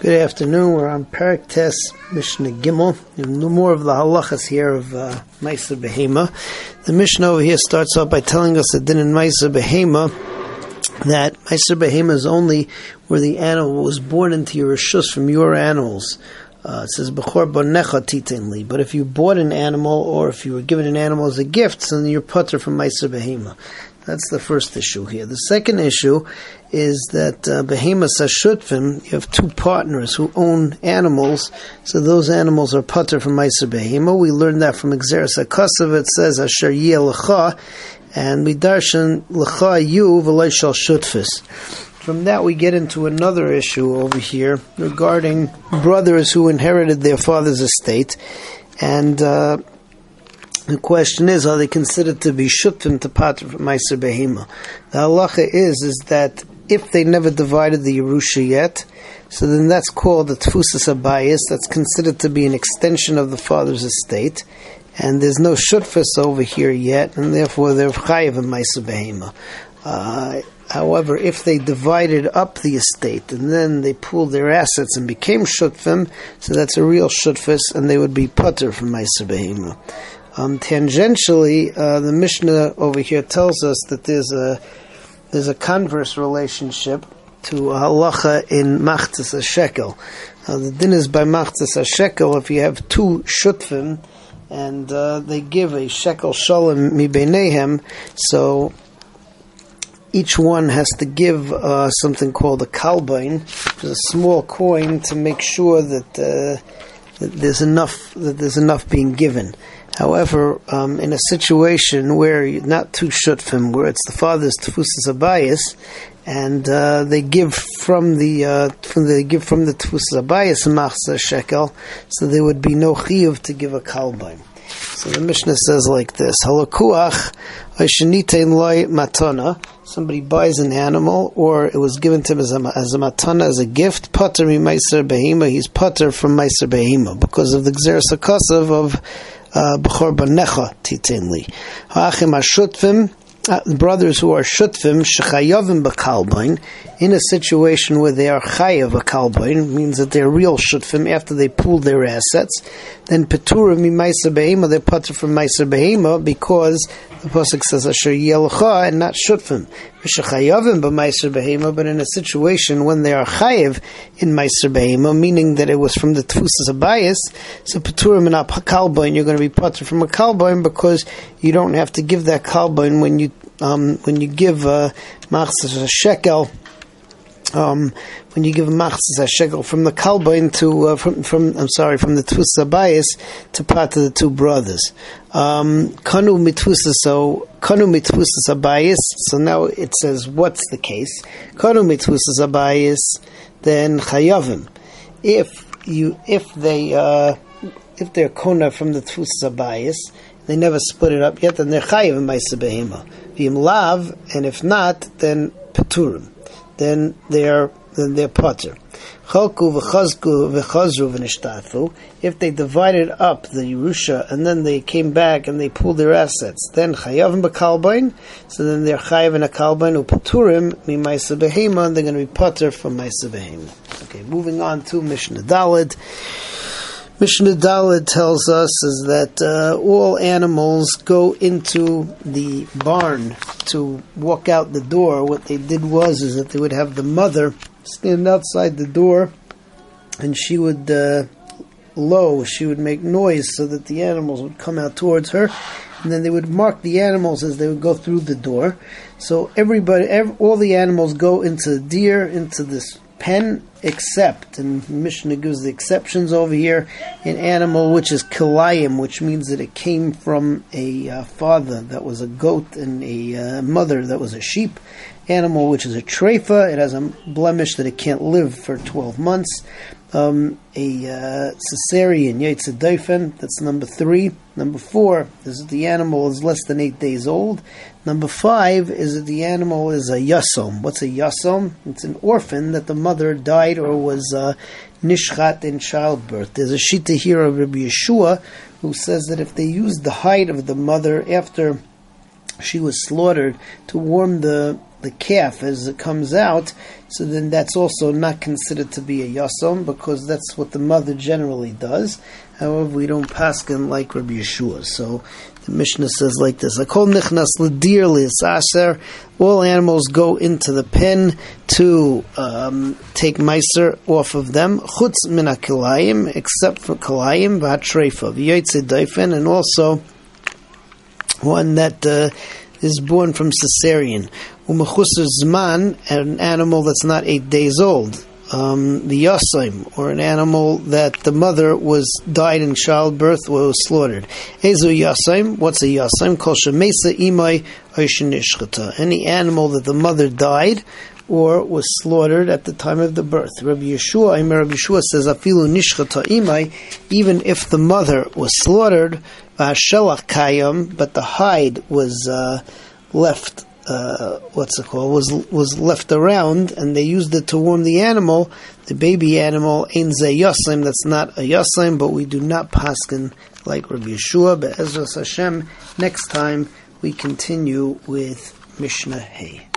Good afternoon. We're on Parak Tes Mishnah Gimel. No more of the halachas here of uh, Maisa Behema. The Mishnah over here starts off by telling us that in Maisa Behema that Maisa Behema is only where the animal was born into your rishus from your animals. Uh, it says. But if you bought an animal or if you were given an animal as a gift, then you're putter from Maisa Behema. That's the first issue here. The second issue is that uh, behemoths you have two partners who own animals, so those animals are putter from Meiser Behema. We learned that from Exeris Akasav, it says Asher Lecha, and we darshan Lecha Yu Shal Shutfis. From that, we get into another issue over here regarding brothers who inherited their father's estate, and uh, the question is, are they considered to be shutfim to patra from Meiser Behema? The halacha is, is that if they never divided the Yerusha yet, so then that's called the Tfusas Abayis, that's considered to be an extension of the father's estate, and there's no shutfus over here yet, and therefore they're chayiv in Meiser Behema. Uh, However, if they divided up the estate and then they pooled their assets and became shutfim, so that's a real shutfus, and they would be putter from Meiser Behema. Um, tangentially, uh, the Mishnah over here tells us that there's a there's a converse relationship to halacha in machtas a shekel. Uh, the din is by machtas a shekel if you have two shutfim and uh, they give a shekel shalom mi benahem, so each one has to give uh, something called a kalbain, which is a small coin to make sure that, uh, that there's enough that there's enough being given. However, um, in a situation where you're not too shutfim, where it's the father's tefusas abayis, and uh, they give from the uh, from the give from the tefusas abayis machzah shekel, so there would be no chiyuv to give a kalbaim. So the Mishnah says like this: Halakuach loy matana. Somebody buys an animal, or it was given to him as a, as a matana, as a gift. Pater mi meiser behema. He's pater from meiser behema because of the gzeres of B'chor Banecha Titinli. Ha'achim Ashutfim, uh, brothers who are shutfim shechayavim b'kalbain in a situation where they are chayav a kalbain means that they're real shutfim after they pool their assets. Then peturim ma'aser behema they're putter from ma'aser behema because the pasuk says asher yelcha and not shutfim. Shechayavim b'ma'aser behema, but in a situation when they are chayav in ma'aser behema, meaning that it was from the tfusas abayis, so peturim and not kalbain you're going to be putter from a kalbain because you don't have to give that kalbain when you um, when you give uh, a shekel, um, when you give a machzas a shekel from the kalbain to uh, from from I'm sorry from the tfusa bias to part of the two brothers. Um, kanu mitfusa so kanu mitfusa abayis. So now it says what's the case? Kanu mitfusa abayis. Then chayavim. If you if they uh, if they're kona from the tfusa abayis they never split it up yet, then they're chayiv in Maisa Behema. V'im lav, and if not, then peturim. Then they're then they're potter. Chalku v'chazku v'chazru v'nishtatu. If they divided up the Yerusha and then they came back and they pulled their assets, then chayavim b'kalbain. So then they're chayav in a kalbain u'peturim mi ma'isa behema. They're going to be potter from ma'isa behema. Okay, moving on to Mishnah Dalid. Mishnah Dalid tells us is that uh, all animals go into the barn to walk out the door. What they did was is that they would have the mother stand outside the door, and she would uh, low, she would make noise so that the animals would come out towards her, and then they would mark the animals as they would go through the door. So everybody, every, all the animals go into the deer, into this pen except, and Mishnah gives the exceptions over here, an animal which is kilayim, which means that it came from a uh, father that was a goat and a uh, mother that was a sheep. Animal which is a treifa, it has a blemish that it can't live for 12 months. Um, a uh, cesarean Yetzidaifen, that's number three. Number four is that the animal is less than eight days old. Number five is that the animal is a yasom. What's a yasom? It's an orphan that the mother died or was uh, nishchat in childbirth. There's a shita here of Rabbi Yeshua who says that if they use the hide of the mother after she was slaughtered to warm the the calf as it comes out, so then that's also not considered to be a yasom because that's what the mother generally does. However, we don't paskin like Rabbi Yeshua. So the Mishnah says like this: "Akol nichnas l'dir li'aser." All animals go into the pen to um, take meiser off of them. Chutz min kilayim, except for kilayim v'hatreifa v'yoytze daifen, and also one that uh, is born from cesarean. Umachusar zman, an animal that's not eight days old. Um, the yasaim, or an animal that the mother was died in childbirth or was slaughtered. Ezu yasaim, what's a yasaim? Kol shemesa imay oishinishchata. Any animal that the mother died or was slaughtered at the time of the birth. Rabbi Yeshua, Rabbi Yeshua says, afilu nishchata imay, even if the mother was slaughtered, shelach kayam, but the hide was uh, left uh, what's it called was was left around, and they used it to warm the animal. The baby animal ain't ze yosem. That's not a yosem, but we do not paskin like Rabbi Yeshua. B'ezras Hashem, next time we continue with Mishnah Hay.